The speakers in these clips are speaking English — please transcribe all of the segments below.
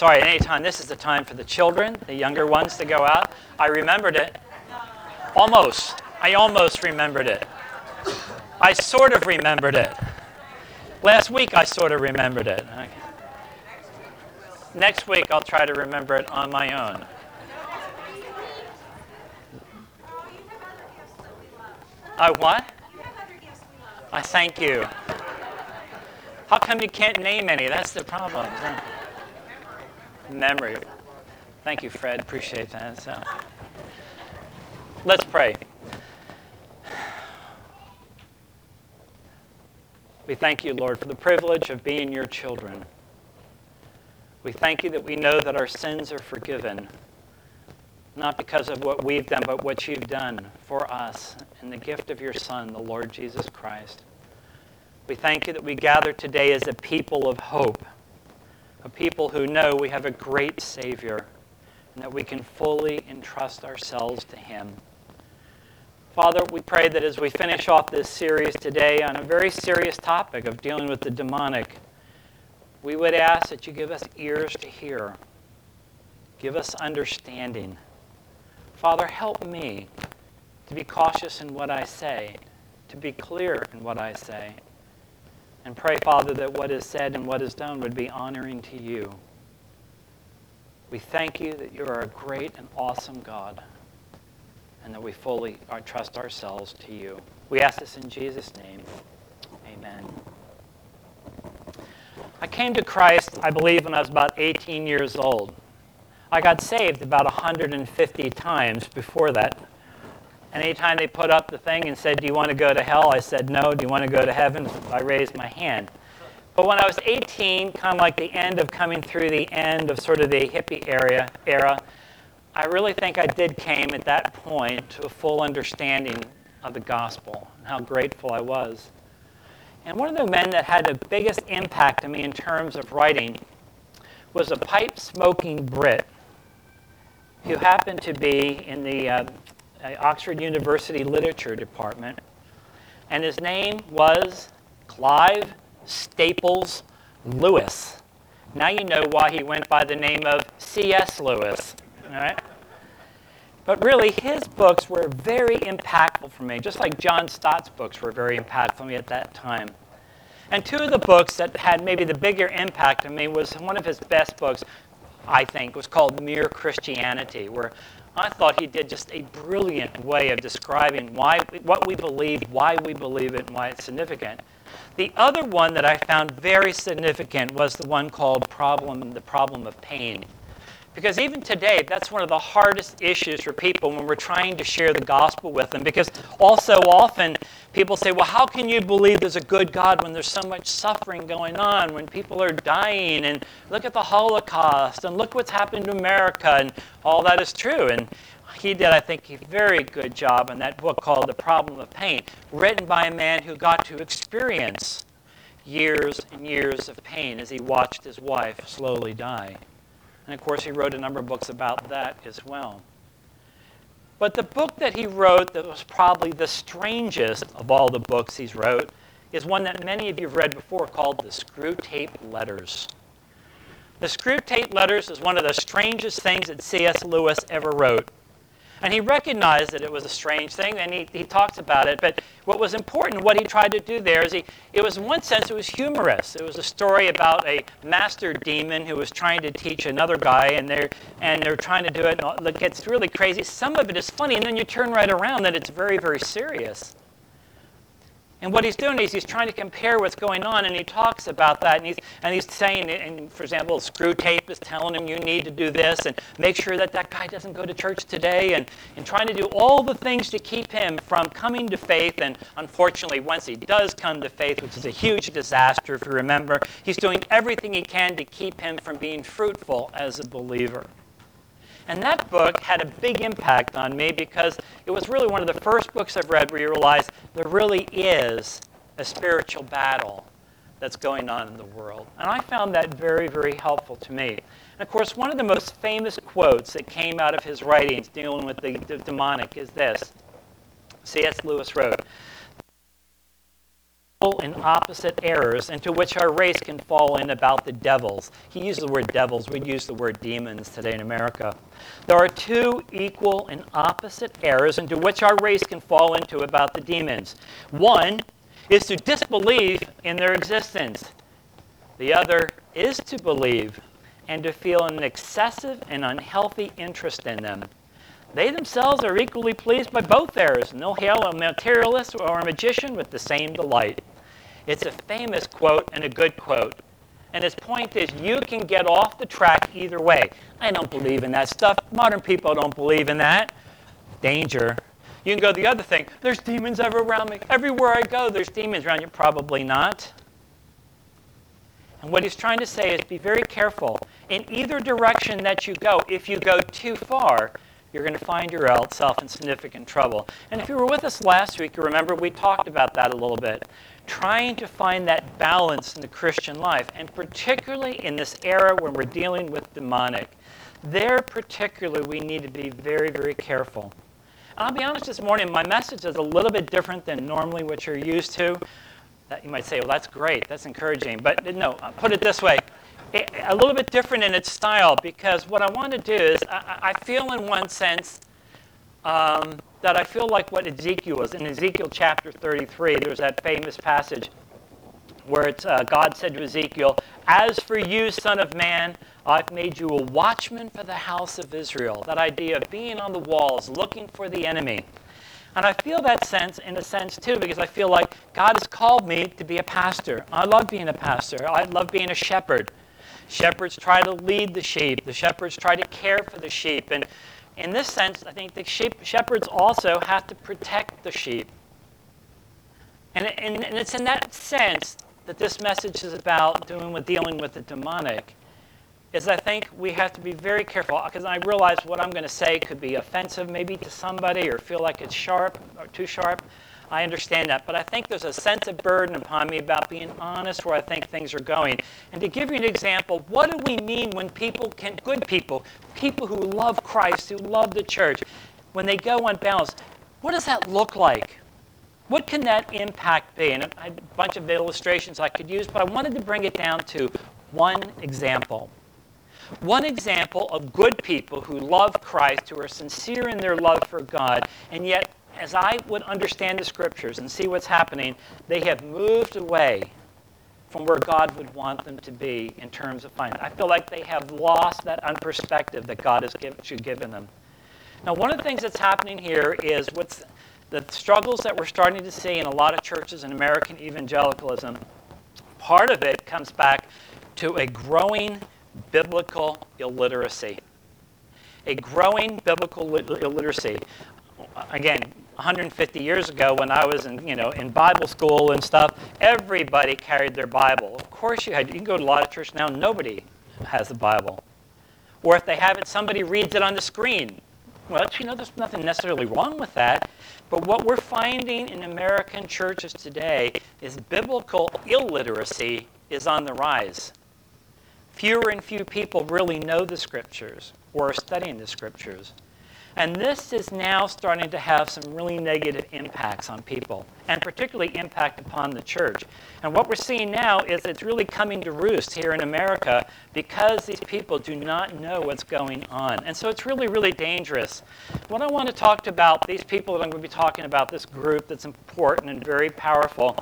Sorry, anytime this is the time for the children, the younger ones to go out. I remembered it. Almost. I almost remembered it. I sort of remembered it. Last week I sort of remembered it. Next week I'll try to remember it on my own. I what? I thank you. How come you can't name any? That's the problem. Memory. Thank you, Fred. Appreciate that. So, let's pray. We thank you, Lord, for the privilege of being your children. We thank you that we know that our sins are forgiven, not because of what we've done, but what you've done for us in the gift of your Son, the Lord Jesus Christ. We thank you that we gather today as a people of hope, a people who know we have a great Savior, and that we can fully entrust ourselves to Him. Father, we pray that as we finish off this series today on a very serious topic of dealing with the demonic, we would ask that you give us ears to hear, give us understanding. Father, help me to be cautious in what I say, to be clear in what I say. And pray, Father, that what is said and what is done would be honoring to you. We thank you that you are a great and awesome God and that we fully uh, trust ourselves to you. We ask this in Jesus' name. Amen. I came to Christ, I believe, when I was about 18 years old. I got saved about 150 times before that. And anytime they put up the thing and said, Do you want to go to hell? I said, No. Do you want to go to heaven? I raised my hand. But when I was 18, kind of like the end of coming through the end of sort of the hippie area, era, I really think I did came at that point to a full understanding of the gospel and how grateful I was. And one of the men that had the biggest impact on me in terms of writing was a pipe smoking Brit who happened to be in the uh, Oxford University Literature Department, and his name was Clive Staples Lewis. Now you know why he went by the name of C.S. Lewis. All right? But really, his books were very impactful for me, just like John Stott's books were very impactful for me at that time. And two of the books that had maybe the bigger impact on me was one of his best books, I think, was called Mere Christianity, where I thought he did just a brilliant way of describing why, what we believe, why we believe it, and why it's significant. The other one that I found very significant was the one called problem, The Problem of Pain. Because even today, that's one of the hardest issues for people when we're trying to share the gospel with them. Because also often people say, well, how can you believe there's a good God when there's so much suffering going on, when people are dying? And look at the Holocaust, and look what's happened to America, and all that is true. And he did, I think, a very good job in that book called The Problem of Pain, written by a man who got to experience years and years of pain as he watched his wife slowly die. And of course, he wrote a number of books about that as well. But the book that he wrote that was probably the strangest of all the books he's wrote is one that many of you have read before called The Screwtape Letters. The Screwtape Letters is one of the strangest things that C.S. Lewis ever wrote. And he recognized that it was a strange thing, and he, he talks about it. But what was important, what he tried to do there, is he, it was in one sense, it was humorous. It was a story about a master demon who was trying to teach another guy, and they're, and they're trying to do it, and it gets really crazy. Some of it is funny, and then you turn right around, and it's very, very serious. And what he's doing is he's trying to compare what's going on, and he talks about that, and he's, and he's saying, and for example, Screw Tape is telling him you need to do this, and make sure that that guy doesn't go to church today, and, and trying to do all the things to keep him from coming to faith. And unfortunately, once he does come to faith, which is a huge disaster, if you remember, he's doing everything he can to keep him from being fruitful as a believer. And that book had a big impact on me because it was really one of the first books I've read where you realize there really is a spiritual battle that's going on in the world. And I found that very, very helpful to me. And of course, one of the most famous quotes that came out of his writings dealing with the, the demonic is this C.S. Lewis wrote, and opposite errors into which our race can fall in about the devils. He used the word devils, we'd use the word demons today in America. There are two equal and opposite errors into which our race can fall into about the demons. One is to disbelieve in their existence, the other is to believe and to feel an excessive and unhealthy interest in them. They themselves are equally pleased by both errors, and they'll hail a materialist or a magician with the same delight. It's a famous quote and a good quote. And his point is you can get off the track either way. I don't believe in that stuff. Modern people don't believe in that. Danger. You can go the other thing. There's demons ever around me. Everywhere I go, there's demons around you. Probably not. And what he's trying to say is be very careful. In either direction that you go, if you go too far, you're going to find yourself in significant trouble. And if you were with us last week, you remember we talked about that a little bit. Trying to find that balance in the Christian life, and particularly in this era when we're dealing with demonic. There, particularly, we need to be very, very careful. And I'll be honest this morning, my message is a little bit different than normally what you're used to. That you might say, well, that's great, that's encouraging. But no, I'll put it this way a little bit different in its style because what I want to do is I, I feel in one sense um, that I feel like what Ezekiel was. In Ezekiel chapter 33, there's that famous passage where it's, uh, God said to Ezekiel, As for you, son of man, I've made you a watchman for the house of Israel. That idea of being on the walls, looking for the enemy. And I feel that sense in a sense too, because I feel like God has called me to be a pastor. I love being a pastor. I love being a shepherd. Shepherds try to lead the sheep. The shepherds try to care for the sheep. And in this sense, I think the sheep, shepherds also have to protect the sheep. And, and, and it's in that sense that this message is about doing with dealing with the demonic. Is I think we have to be very careful because I realize what I'm going to say could be offensive maybe to somebody or feel like it's sharp or too sharp. I understand that. But I think there's a sense of burden upon me about being honest where I think things are going. And to give you an example, what do we mean when people can, good people, people who love Christ, who love the church, when they go unbalanced, what does that look like? What can that impact be? And I had a bunch of illustrations I could use, but I wanted to bring it down to one example. One example of good people who love Christ, who are sincere in their love for God, and yet as I would understand the scriptures and see what's happening, they have moved away from where God would want them to be in terms of finance. I feel like they have lost that perspective that God has give, given them. Now, one of the things that's happening here is what's the struggles that we're starting to see in a lot of churches in American evangelicalism. Part of it comes back to a growing biblical illiteracy. A growing biblical illiteracy. Again, 150 years ago when I was in, you know, in Bible school and stuff, everybody carried their Bible. Of course you had. You can go to a lot of churches now, nobody has the Bible. Or if they have it, somebody reads it on the screen. Well, you know, there's nothing necessarily wrong with that. But what we're finding in American churches today is biblical illiteracy is on the rise. Fewer and fewer people really know the scriptures or are studying the scriptures. And this is now starting to have some really negative impacts on people, and particularly impact upon the church. And what we're seeing now is it's really coming to roost here in America because these people do not know what's going on. And so it's really, really dangerous. What I want to talk about, these people that I'm going to be talking about, this group that's important and very powerful,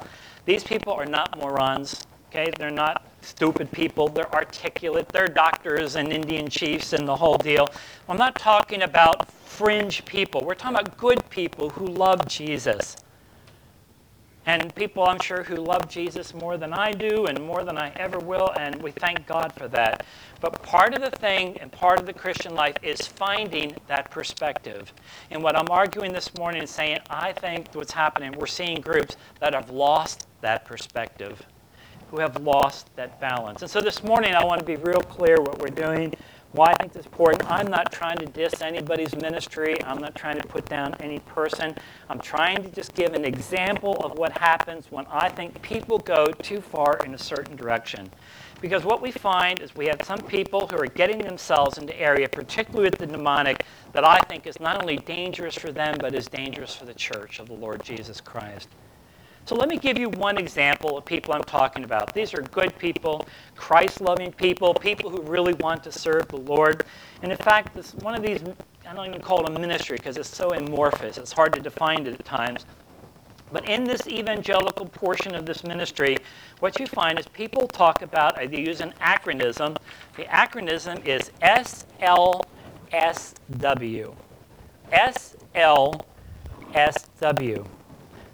these people are not morons. Okay, they're not stupid people. They're articulate. They're doctors and Indian chiefs and the whole deal. I'm not talking about fringe people. We're talking about good people who love Jesus. And people, I'm sure, who love Jesus more than I do and more than I ever will, and we thank God for that. But part of the thing and part of the Christian life is finding that perspective. And what I'm arguing this morning is saying, I think what's happening, we're seeing groups that have lost that perspective who have lost that balance. And so this morning, I want to be real clear what we're doing, why I think it's important. I'm not trying to diss anybody's ministry. I'm not trying to put down any person. I'm trying to just give an example of what happens when I think people go too far in a certain direction. Because what we find is we have some people who are getting themselves into area, particularly with the demonic, that I think is not only dangerous for them, but is dangerous for the church of the Lord Jesus Christ. So let me give you one example of people I'm talking about. These are good people, Christ loving people, people who really want to serve the Lord. And in fact, this, one of these, I don't even call it a ministry because it's so amorphous, it's hard to define it at times. But in this evangelical portion of this ministry, what you find is people talk about, uh, they use an acronym. The acronym is SLSW. SLSW.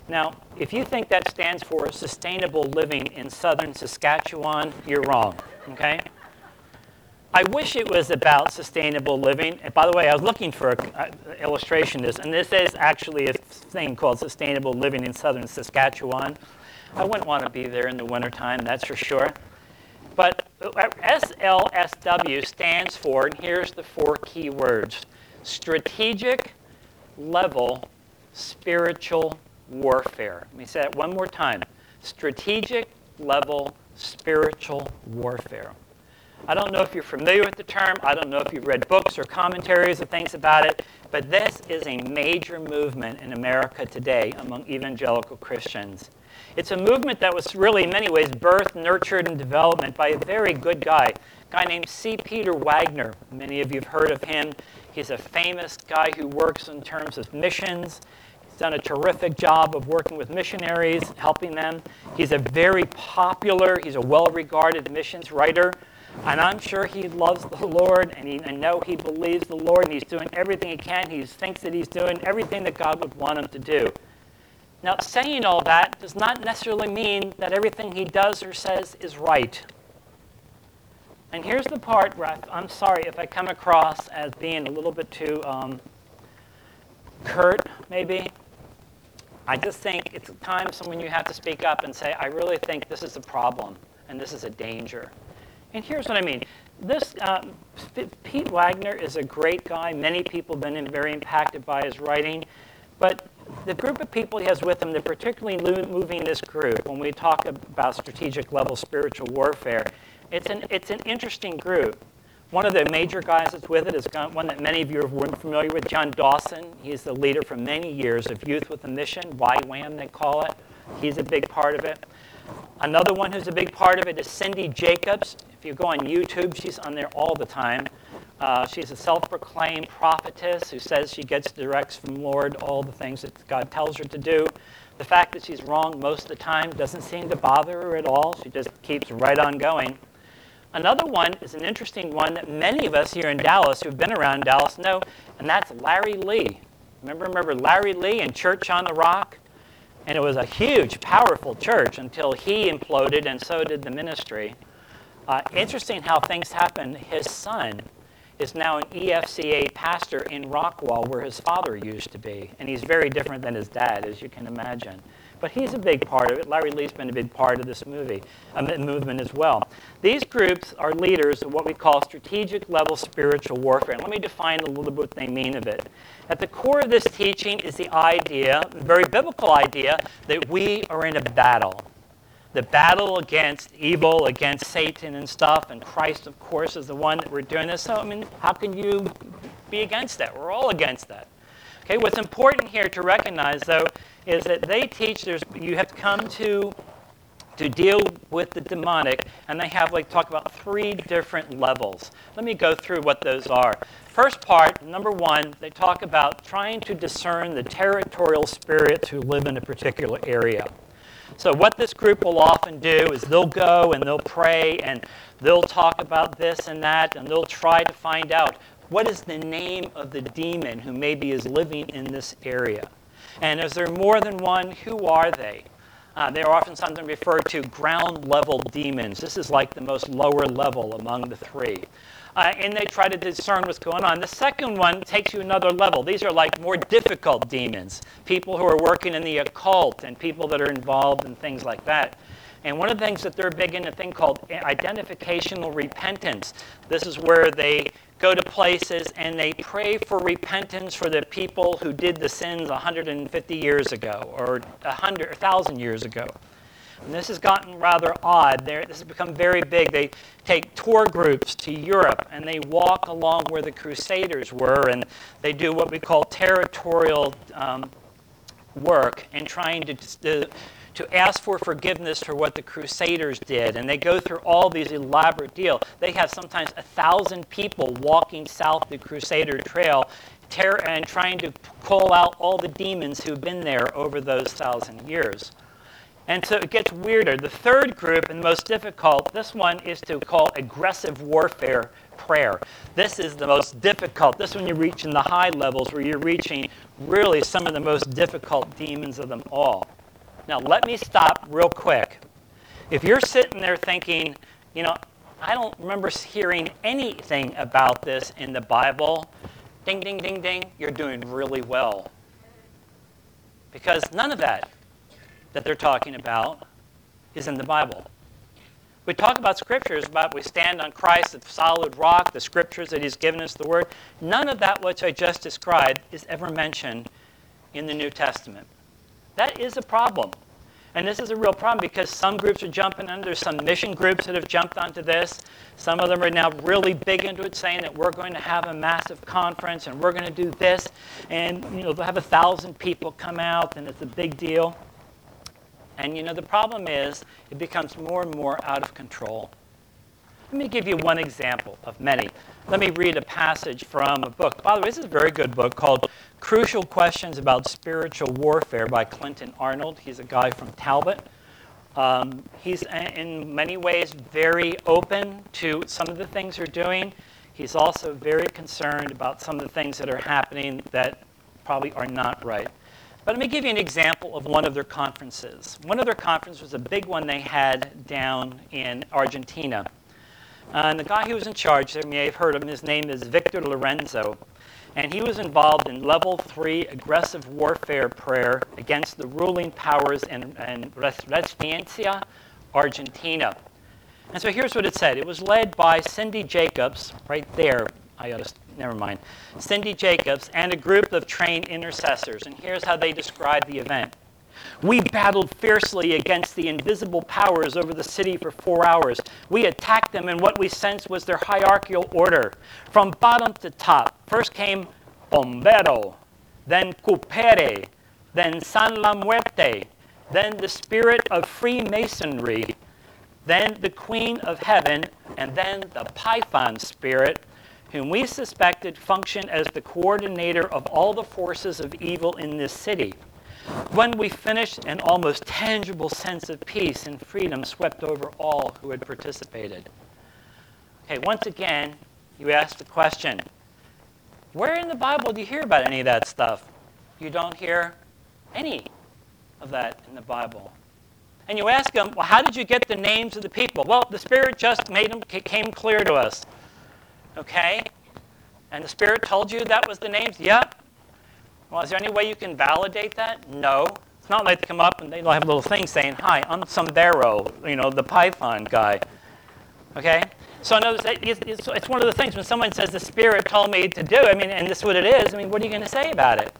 Now, if you think that stands for sustainable living in southern Saskatchewan, you're wrong, okay? I wish it was about sustainable living. And by the way, I was looking for an uh, illustration of this, and this is actually a thing called sustainable living in southern Saskatchewan. I wouldn't want to be there in the wintertime, that's for sure. But uh, SLSW stands for, and here's the four key words strategic level spiritual warfare. Let me say that one more time strategic level spiritual warfare. I don't know if you're familiar with the term. I don't know if you've read books or commentaries or things about it, but this is a major movement in America today among evangelical Christians. It's a movement that was really, in many ways, birthed, nurtured, and developed by a very good guy, a guy named C. Peter Wagner. Many of you have heard of him. He's a famous guy who works in terms of missions. Done a terrific job of working with missionaries, helping them. He's a very popular, he's a well regarded missions writer. And I'm sure he loves the Lord, and he, I know he believes the Lord, and he's doing everything he can. He thinks that he's doing everything that God would want him to do. Now, saying all that does not necessarily mean that everything he does or says is right. And here's the part where I, am sorry if I come across as being a little bit too um, curt, maybe. I just think it's time when you have to speak up and say, I really think this is a problem and this is a danger. And here's what I mean. This uh, Pete Wagner is a great guy. Many people have been very impacted by his writing. But the group of people he has with him, they're particularly moving this group when we talk about strategic level spiritual warfare. It's an, it's an interesting group. One of the major guys that's with it is one that many of you are familiar with, John Dawson. He's the leader for many years of Youth with a Mission, YWAM they call it. He's a big part of it. Another one who's a big part of it is Cindy Jacobs. If you go on YouTube, she's on there all the time. Uh, she's a self proclaimed prophetess who says she gets directs from Lord all the things that God tells her to do. The fact that she's wrong most of the time doesn't seem to bother her at all. She just keeps right on going. Another one is an interesting one that many of us here in Dallas who've been around Dallas know, and that's Larry Lea. Remember, remember Larry Lea and Church on the Rock? And it was a huge, powerful church until he imploded, and so did the ministry. Uh, interesting how things happen. His son is now an EFCA pastor in Rockwall, where his father used to be. And he's very different than his dad, as you can imagine. But he's a big part of it. Larry Lea's been a big part of this movie, uh, movement as well. These groups are leaders of what we call strategic level spiritual warfare. And let me define a little bit what they mean of it. At the core of this teaching is the idea, the very biblical idea, that we are in a battle. The battle against evil, against Satan and stuff, and Christ, of course, is the one that we're doing this. So, I mean, how can you be against that? We're all against that. Okay, what's important here to recognize, though, is that they teach there's you have come to to deal with the demonic, and they have like talk about three different levels. Let me go through what those are. First part, number one, they talk about trying to discern the territorial spirits who live in a particular area. So, what this group will often do is they'll go and they'll pray and they'll talk about this and that and they'll try to find out what is the name of the demon who maybe is living in this area? And is there more than one? Who are they? Uh, they are often sometimes referred to ground level demons. This is like the most lower level among the three. Uh, and they try to discern what's going on. The second one takes you another level. These are like more difficult demons, people who are working in the occult and people that are involved in things like that. And one of the things that they're big in a thing called identificational repentance. This is where they go to places and they pray for repentance for the people who did the sins 150 years ago or 100, 1,000 years ago. And this has gotten rather odd. They're, this has become very big. They take tour groups to Europe and they walk along where the Crusaders were and they do what we call territorial um, work and trying to, to to ask for forgiveness for what the Crusaders did. And they go through all these elaborate deals. They have sometimes a thousand people walking south the Crusader Trail and trying to call out all the demons who've been there over those thousand years. And so it gets weirder. The third group, and the most difficult, this one is to call aggressive warfare prayer. This is the most difficult. This one you're reaching the high levels where you're reaching really some of the most difficult demons of them all. Now, let me stop real quick. If you're sitting there thinking, you know, I don't remember hearing anything about this in the Bible, ding, ding, ding, ding, you're doing really well. Because none of that that they're talking about is in the Bible. We talk about scriptures about we stand on Christ, the solid rock, the scriptures that He's given us, the Word. None of that which I just described is ever mentioned in the New Testament. That is a problem. And this is a real problem because some groups are jumping on. There's some mission groups that have jumped onto this. Some of them are now really big into it, saying that we're going to have a massive conference and we're going to do this, and you know they'll have a thousand people come out, and it's a big deal. And you know, the problem is it becomes more and more out of control. Let me give you one example of many. Let me read a passage from a book. By the way, this is a very good book called Crucial Questions About Spiritual Warfare by Clinton Arnold. He's a guy from Talbot. Um, he's in many ways very open to some of the things they're doing. He's also very concerned about some of the things that are happening that probably are not right. But let me give you an example of one of their conferences. One of their conferences was a big one they had down in Argentina. And the guy who was in charge, you may have heard of him, his name is Victor Lorenzo. And he was involved in level three aggressive warfare prayer against the ruling powers in, in Resistencia, Argentina. And so here's what it said it was led by Cindy Jacobs, right there. I got to never mind, Cindy Jacobs, and a group of trained intercessors. And here's how they described the event. We battled fiercely against the invisible powers over the city for four hours. We attacked them in what we sensed was their hierarchical order. From bottom to top, first came Bombero, then Cupere, then San La Muerte, then the spirit of Freemasonry, then the Queen of Heaven, and then the Python spirit whom we suspected functioned as the coordinator of all the forces of evil in this city. When we finished, an almost tangible sense of peace and freedom swept over all who had participated. Okay, once again, you ask the question where in the Bible do you hear about any of that stuff? You don't hear any of that in the Bible. And you ask them, well, how did you get the names of the people? Well, the Spirit just made them, came clear to us. Okay? And the Spirit told you that was the names? Yep. Well, is there any way you can validate that? No. It's not like they come up and they have a little thing saying, Hi, I'm Sombrero, you know, the Python guy. Okay? So I know it's one of the things when someone says the Spirit told me to do, I mean, and this is what it is, I mean, what are you going to say about it?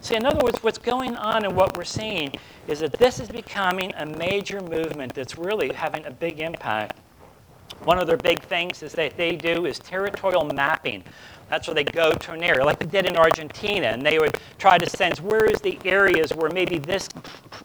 See, in other words, what's going on and what we're seeing is that this is becoming a major movement that's really having a big impact one of their big things is that they do is territorial mapping. That's where they go to an area, like they did in Argentina, and they would try to sense where is the areas where maybe this,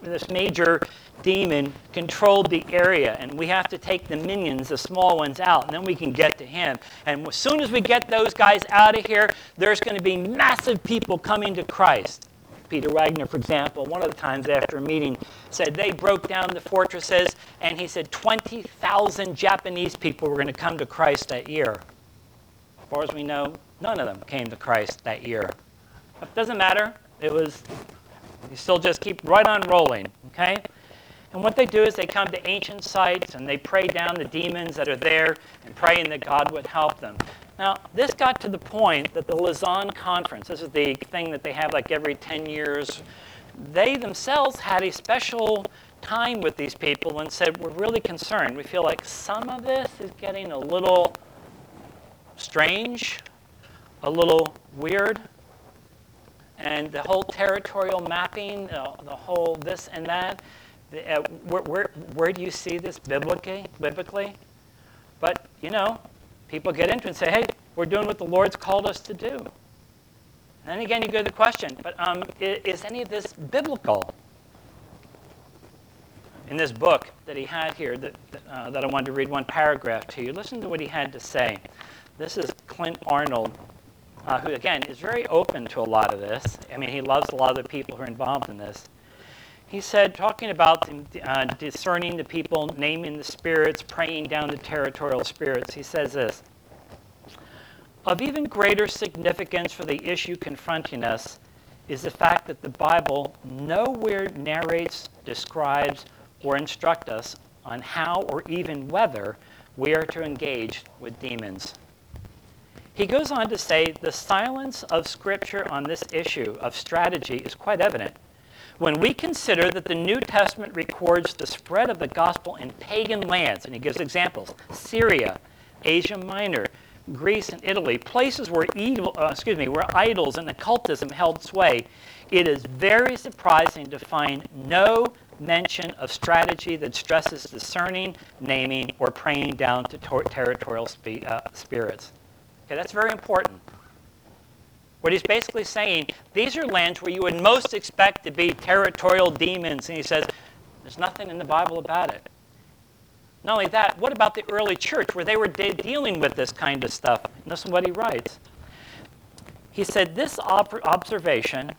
this major demon controlled the area, and we have to take the minions, the small ones, out, and then we can get to him. And as soon as we get those guys out of here, there's going to be massive people coming to Christ. Peter Wagner, for example, one of the times after a meeting said they broke down the fortresses, and he said 20,000 Japanese people were going to come to Christ that year. As far as we know, none of them came to Christ that year. It doesn't matter. It was, you still just keep right on rolling, okay? And what they do is they come to ancient sites and they pray down the demons that are there and praying that God would help them. Now, this got to the point that the Lausanne Conference, this is the thing that they have like every 10 years, they themselves had a special time with these people and said, We're really concerned. We feel like some of this is getting a little strange, a little weird. And the whole territorial mapping, uh, the whole this and that, the, uh, where, where, where do you see this biblically? biblically? But, you know, people get into it and say, hey, we're doing what the Lord's called us to do. And then again, you go to the question, but um, is, is any of this biblical? in this book that he had here that, uh, that I wanted to read one paragraph to you. Listen to what he had to say. This is Clint Arnold, uh, who, again, is very open to a lot of this. I mean, he loves a lot of the people who are involved in this. He said, talking about uh, discerning the people, naming the spirits, praying down the territorial spirits, he says this Of even greater significance for the issue confronting us is the fact that the Bible nowhere narrates, describes, or instructs us on how or even whether we are to engage with demons. He goes on to say the silence of Scripture on this issue of strategy is quite evident. When we consider that the New Testament records the spread of the gospel in pagan lands, and he gives examples Syria, Asia Minor, Greece and Italy, places where, evil, uh, excuse me, where idols and occultism held sway, it is very surprising to find no mention of strategy that stresses discerning, naming, or praying down to ter- territorial spe- uh, spirits. Okay, that's very important. What he's basically saying, these are lands where you would most expect to be territorial demons, and he says, there's nothing in the Bible about it. Not only that, what about the early church where they were de- dealing with this kind of stuff? Listen what he writes. He said, This ob- observation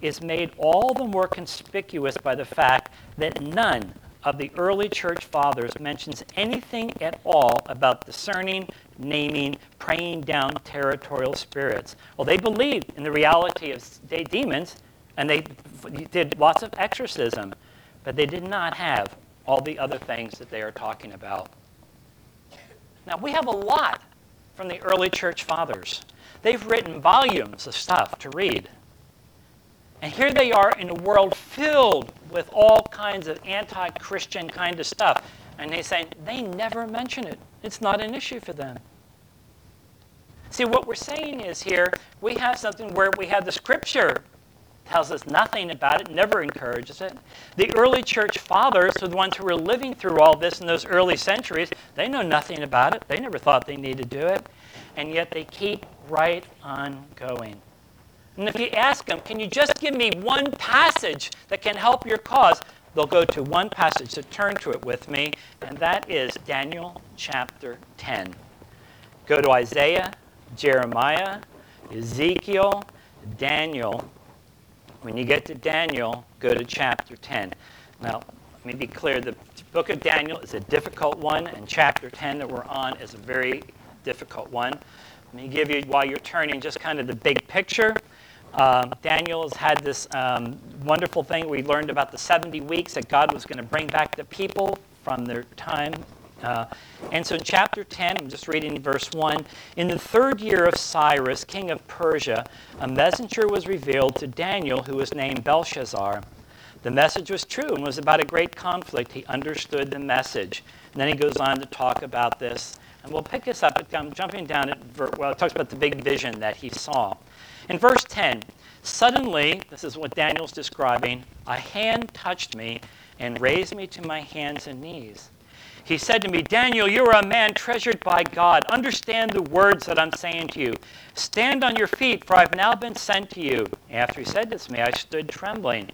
is made all the more conspicuous by the fact that none of the early church fathers mentions anything at all about discerning, naming, praying down territorial spirits. Well, they believed in the reality of demons and they did lots of exorcism, but they did not have all the other things that they are talking about. Now, we have a lot from the early church fathers. They've written volumes of stuff to read. And here they are in a world filled with all kinds of anti Christian kind of stuff. And they say they never mention it, it's not an issue for them. See, what we're saying is here, we have something where we have the scripture tells us nothing about it, never encourages it. The early church fathers, who the ones who were living through all this in those early centuries, they know nothing about it. They never thought they needed to do it. And yet they keep right on going. And if you ask them, can you just give me one passage that can help your cause? They'll go to one passage, so turn to it with me, and that is Daniel chapter 10. Go to Isaiah, Jeremiah, Ezekiel, Daniel, when you get to Daniel, go to chapter 10. Now, let me be clear the book of Daniel is a difficult one, and chapter 10 that we're on is a very difficult one. Let me give you, while you're turning, just kind of the big picture. Um, Daniel has had this um, wonderful thing. We learned about the 70 weeks that God was going to bring back the people from their time uh, and so, in chapter 10, I'm just reading verse 1. In the third year of Cyrus, king of Persia, a messenger was revealed to Daniel, who was named Belshazzar. The message was true and was about a great conflict. He understood the message. And then he goes on to talk about this. And we'll pick this up. I'm jumping down at, well, it talks about the big vision that he saw. In verse 10, suddenly, this is what Daniel's describing, a hand touched me and raised me to my hands and knees. He said to me, Daniel, you are a man treasured by God. Understand the words that I'm saying to you. Stand on your feet, for I've now been sent to you. After he said this to me, I stood trembling.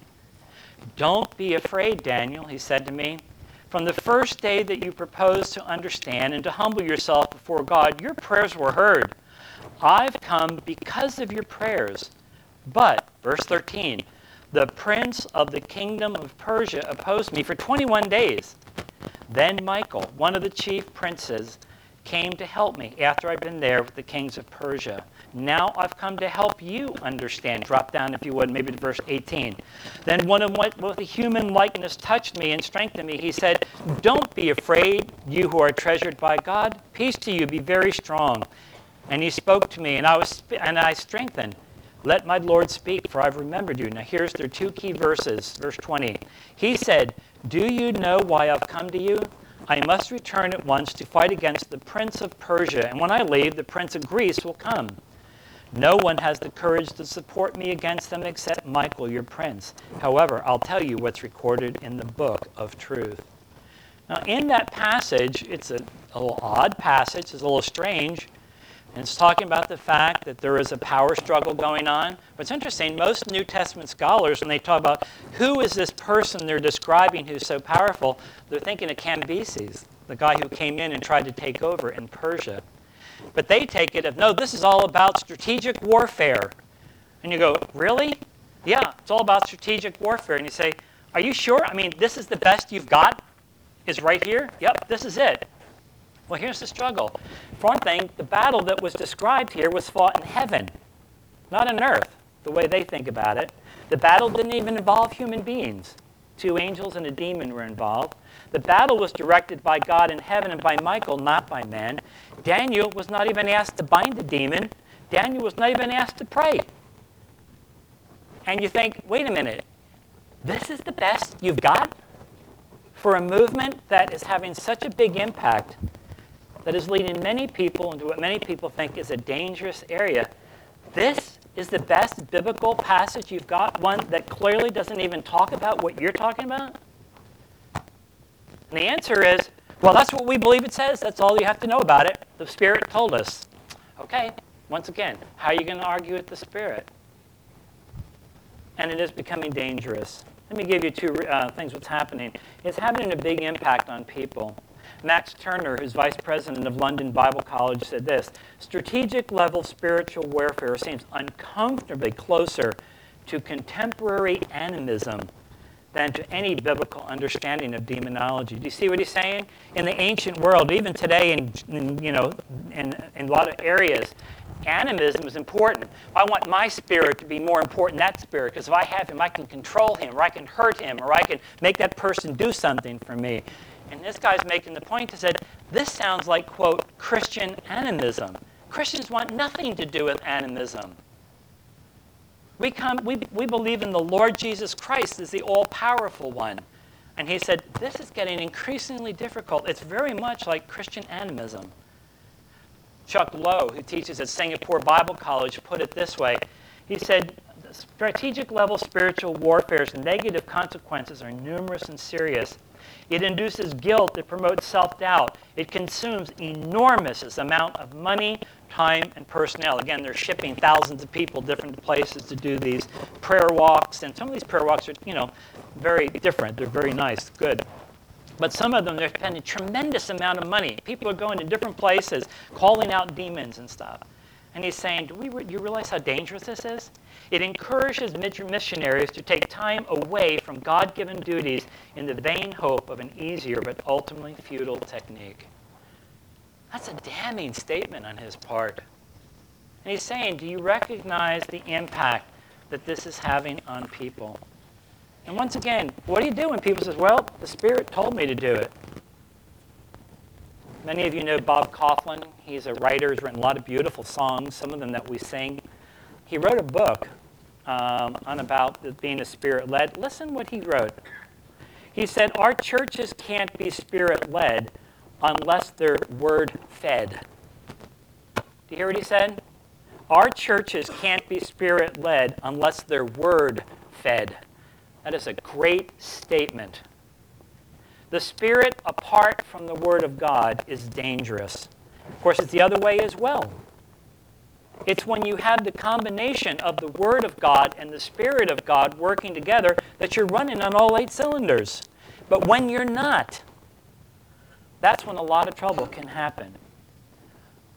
Don't be afraid, Daniel, he said to me. From the first day that you proposed to understand and to humble yourself before God, your prayers were heard. I've come because of your prayers. But, verse 13, the prince of the kingdom of Persia opposed me for 21 days. Then Michael, one of the chief princes, came to help me after I'd been there with the kings of Persia. Now I've come to help you understand. Drop down, if you would, maybe to verse 18. Then one of what with a human likeness touched me and strengthened me. He said, Don't be afraid, you who are treasured by God. Peace to you, be very strong. And he spoke to me, and I was and I strengthened. Let my Lord speak, for I've remembered you. Now here's their two key verses, verse 20. He said, do you know why I've come to you? I must return at once to fight against the prince of Persia, and when I leave, the prince of Greece will come. No one has the courage to support me against them except Michael, your prince. However, I'll tell you what's recorded in the book of truth. Now, in that passage, it's a, a little odd passage, it's a little strange, And it's talking about the fact that there is a power struggle going on. But it's interesting, most New Testament scholars, when they talk about who is this person they're describing who's so powerful, they're thinking of Cambyses, the guy who came in and tried to take over in Persia. But they take it of, no, this is all about strategic warfare. And you go, really? Yeah, it's all about strategic warfare. And you say, are you sure? I mean, this is the best you've got? Is right here? Yep, this is it. Well, here's the struggle. For one thing, the battle that was described here was fought in heaven, not on earth, the way they think about it. The battle didn't even involve human beings. Two angels and a demon were involved. The battle was directed by God in heaven and by Michael, not by men. Daniel was not even asked to bind the demon. Daniel was not even asked to pray. And you think, wait a minute, this is the best you've got for a movement that is having such a big impact that is leading many people into what many people think is a dangerous area. This is the best biblical passage you've got, one that clearly doesn't even talk about what you're talking about? And the answer is, well, that's what we believe it says. That's all you have to know about it. The Spirit told us. Okay, once again, how are you going to argue with the Spirit? And it is becoming dangerous. Let me give you two uh, things what's happening. It's having a big impact on people. Max Turner, who's vice president of London Bible College, said this Strategic level spiritual warfare seems uncomfortably closer to contemporary animism than to any biblical understanding of demonology. Do you see what he's saying? In the ancient world, even today, in, in you know, in, in a lot of areas, animism is important. I want my spirit to be more important than that spirit because if I have him, I can control him, or I can hurt him, or I can make that person do something for me. And this guy's making the point to said, this sounds like, quote, Christian animism. Christians want nothing to do with animism. We, come, we, we believe in the Lord Jesus Christ as the all powerful one. And he said, This is getting increasingly difficult. It's very much like Christian animism. Chuck Lowe, who teaches at Singapore Bible College, put it this way He said, Strategic level spiritual warfare's negative consequences are numerous and serious. It induces guilt. It promotes self doubt. It consumes enormous amount of money, time, and personnel. Again, they're shipping thousands of people different places to do these prayer walks, and some of these prayer walks are, you know, very different. They're very nice, good. But some of them, they're spending tremendous amount of money. People are going to different places, calling out demons and stuff. And he's saying, do, we re- you realize how dangerous this is? It encourages missionaries to take time away from God given duties in the vain hope of an easier but ultimately futile technique. That's a damning statement on his part. And he's saying, Do you recognize the impact that this is having on people? And once again, what do you do when people say, Well, the Spirit told me to do it? Many of you know Bob Kauflin. He's a writer, he's written a lot of beautiful songs, some of them that we sing. He wrote a book um, on about being a spirit led. Listen what he wrote. He said, Our churches can't be spirit led unless they're word fed. Do you hear what he said? Our churches can't be spirit led unless they're word fed. That is a great statement. The Spirit, apart from the Word of God, is dangerous. Of course, it's the other way as well. It's when you have the combination of the Word of God and the Spirit of God working together that you're running on all eight cylinders. But when you're not, that's when a lot of trouble can happen.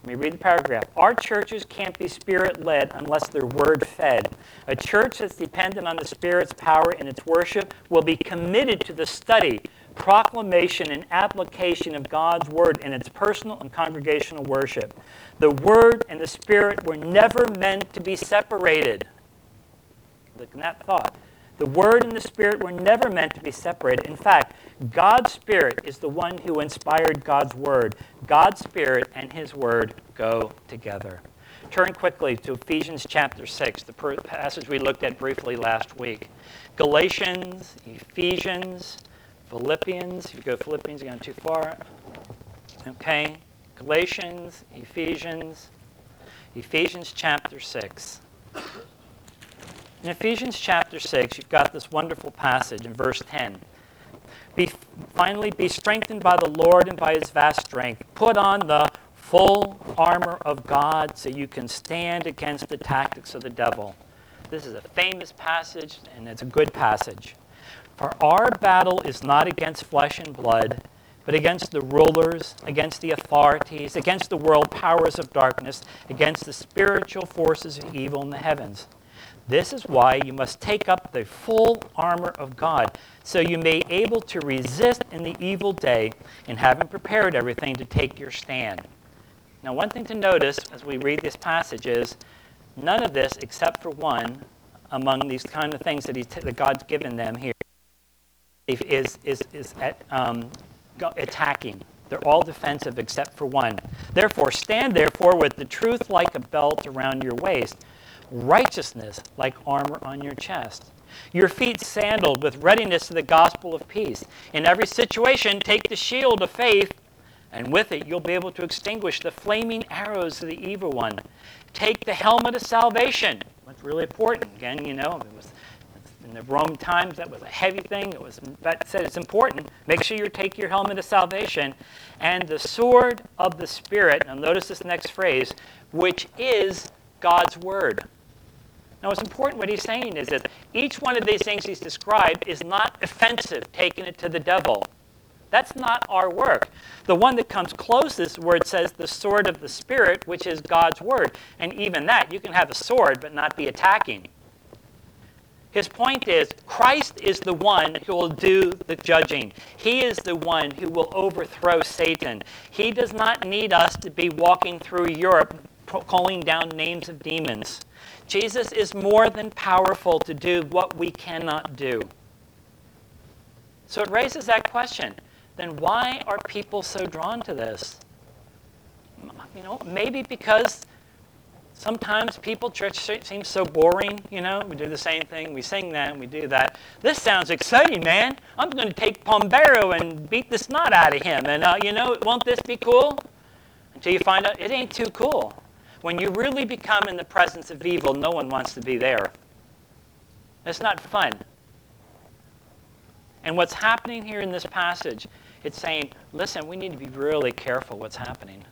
Let me read the paragraph. Our churches can't be spirit led unless they're word fed. A church that's dependent on the Spirit's power in its worship will be committed to the study, proclamation, and application of God's Word in its personal and congregational worship. The Word and the Spirit were never meant to be separated. Look at that thought. The Word and the Spirit were never meant to be separated. In fact, God's Spirit is the one who inspired God's Word. God's Spirit and His Word go together. Turn quickly to Ephesians chapter 6, the passage we looked at briefly last week. Galatians, Ephesians, Philippians. If you go Philippians, you're going too far. Okay. Galatians, Ephesians, Ephesians chapter 6. In Ephesians chapter 6, you've got this wonderful passage in verse 10. Be, finally, be strengthened by the Lord and by his vast strength. Put on the full armor of God so you can stand against the tactics of the devil. This is a famous passage, and it's a good passage. For our battle is not against flesh and blood, but against the rulers, against the authorities, against the world powers of darkness, against the spiritual forces of evil in the heavens. This is why you must take up the full armor of God, so you may be able to resist in the evil day, and having prepared everything to take your stand. Now, one thing to notice as we read this passage is none of this, except for one, among these kind of things that, he t- that God's given them here, is, is, is at, um, attacking. They're all defensive except for one. Therefore, stand therefore with the truth like a belt around your waist, righteousness like armor on your chest. Your feet sandaled with readiness to the gospel of peace. In every situation, take the shield of faith, and with it you'll be able to extinguish the flaming arrows of the evil one. Take the helmet of salvation. That's really important. Again, you know, it was in the Roman times, that was a heavy thing. It was that said it's important. Make sure you take your helmet of salvation and the sword of the Spirit. Now notice this next phrase, which is God's word. Now, what's important, what he's saying is that each one of these things he's described is not offensive, taking it to the devil. That's not our work. The one that comes closest, where it says the sword of the Spirit, which is God's word. And even that, you can have a sword but not be attacking. His point is Christ is the one who will do the judging. He is the one who will overthrow Satan. He does not need us to be walking through Europe calling down names of demons. Jesus is more than powerful to do what we cannot do. So it raises that question. Then why are people so drawn to this? You know, maybe because Sometimes people, church seems so boring, you know. We do the same thing, we sing that, and we do that. This sounds exciting, man. I'm going to take Pombero and beat the snot out of him. And, uh, you know, won't this be cool? Until you find out it ain't too cool. When you really become in the presence of evil, no one wants to be there. It's not fun. And what's happening here in this passage, it's saying, listen, we need to be really careful what's happening.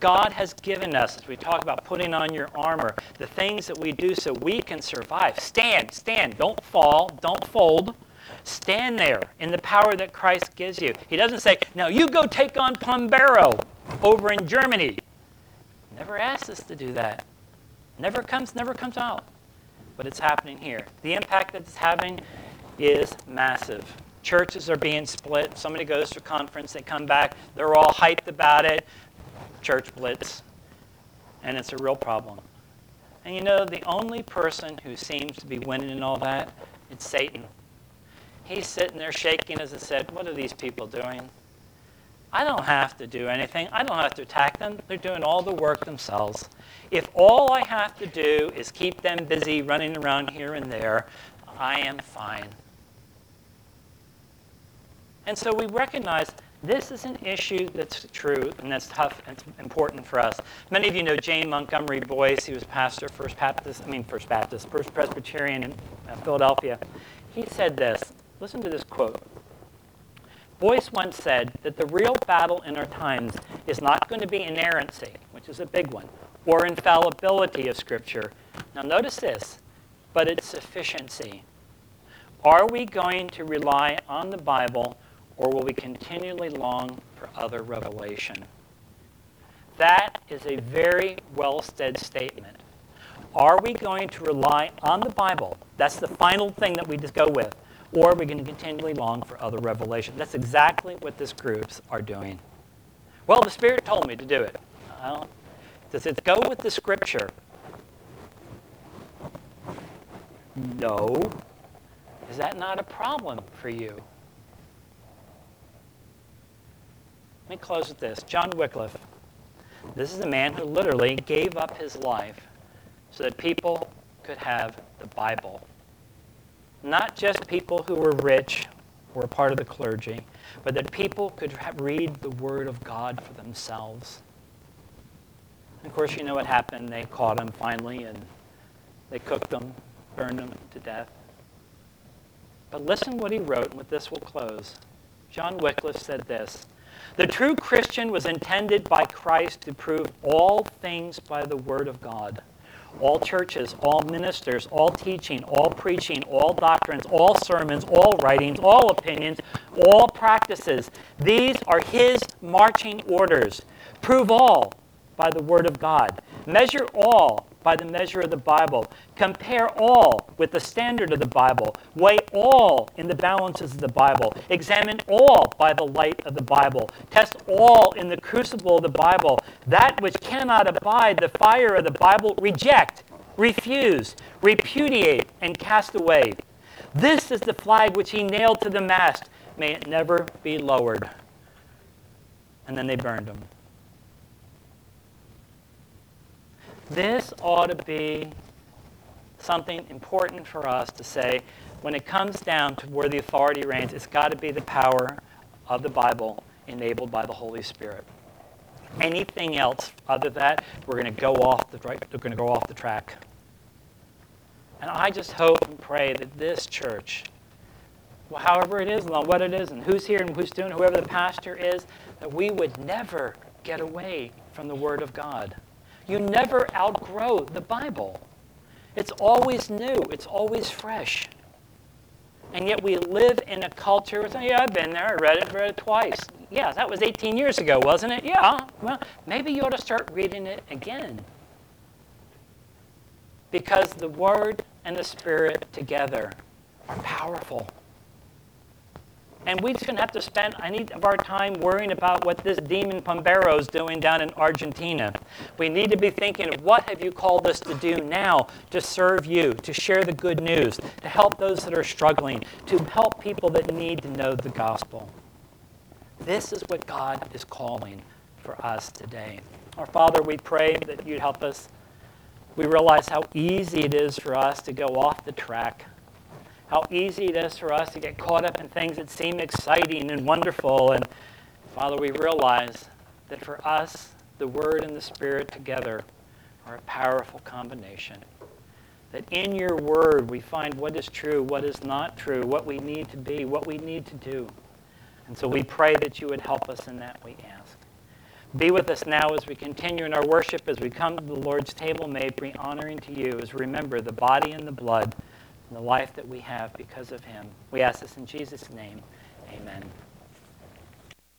God has given us, as we talk about putting on your armor, the things that we do so we can survive. Stand, stand. Don't fall, don't fold. Stand there in the power that Christ gives you. He doesn't say, now you go take on Pombero over in Germany. Never asks us to do that. Never comes, never comes out. But it's happening here. The impact that it's having is massive. Churches are being split. Somebody goes to a conference, they come back, they're all hyped about it church blitz, and it's a real problem. And you know, the only person who seems to be winning in all that, it's Satan. He's sitting there shaking as I said, What are these people doing? I don't have to do anything. I don't have to attack them. They're doing all the work themselves. If all I have to do is keep them busy running around here and there, I am fine. And so we recognize this is an issue that's true and that's tough and important for us. Many of you know James Montgomery Boice. He was pastor, First Baptist, I mean First Baptist, First Presbyterian in uh, Philadelphia. He said this. Listen to this quote. Boice once said that the real battle in our times is not going to be inerrancy, which is a big one, or infallibility of Scripture. Now notice this, but it's sufficiency. Are we going to rely on the Bible or will we continually long for other revelation? That is a very well said statement. Are we going to rely on the Bible? That's the final thing that we just go with. Or are we going to continually long for other revelation? That's exactly what these groups are doing. Well, the Spirit told me to do it. Well, does it go with the Scripture? No. Is that not a problem for you? Let me close with this. John Wycliffe. This is a man who literally gave up his life so that people could have the Bible. Not just people who were rich or part of the clergy, but that people could read the Word of God for themselves. of course, you know what happened. They caught him finally and they cooked him, burned him to death. But listen what he wrote, and with this we'll close. John Wycliffe said this The true Christian was intended by Christ to prove all things by the Word of God. All churches, all ministers, all teaching, all preaching, all doctrines, all sermons, all writings, all opinions, all practices. These are His marching orders. Prove all by the Word of God. Measure all by the measure of the Bible. Compare all with the standard of the Bible. Weigh all in the balances of the Bible. Examine all by the light of the Bible. Test all in the crucible of the Bible. That which cannot abide the fire of the Bible, reject, refuse, repudiate, and cast away. This is the flag which he nailed to the mast. May it never be lowered. And then they burned him. This ought to be something important for us to say when it comes down to where the authority reigns, it's got to be the power of the Bible enabled by the Holy Spirit. Anything else other than that, we're going to go off the we're going to go off the track. And I just hope and pray that this church, however it is, and what it is, and who's here and who's doing, whoever the pastor is, that we would never get away from the Word of God. You never outgrow the Bible. It's always new, it's always fresh. And yet we live in a culture, yeah, I've been there, I read it, read it twice. Yeah, that was 18 years ago, wasn't it? Yeah, well, maybe you ought to start reading it again. Because the Word and the Spirit together are powerful. And we're just to have to spend any of our time worrying about what this demon Pombero is doing down in Argentina. We need to be thinking what have you called us to do now to serve you, to share the good news, to help those that are struggling, to help people that need to know the gospel. This is what God is calling for us today. Our Father, we pray that you'd help us. We realize how easy it is for us to go off the track how easy it is for us to get caught up in things that seem exciting and wonderful. And Father, we realize that for us, the Word and the Spirit together are a powerful combination. That in your Word we find what is true, what is not true, what we need to be, what we need to do. And so we pray that you would help us in that, we ask. Be with us now as we continue in our worship, as we come to the Lord's table. May it be honoring to you as we remember the body and the blood and the life that we have because of him. We ask this in Jesus' name. Amen.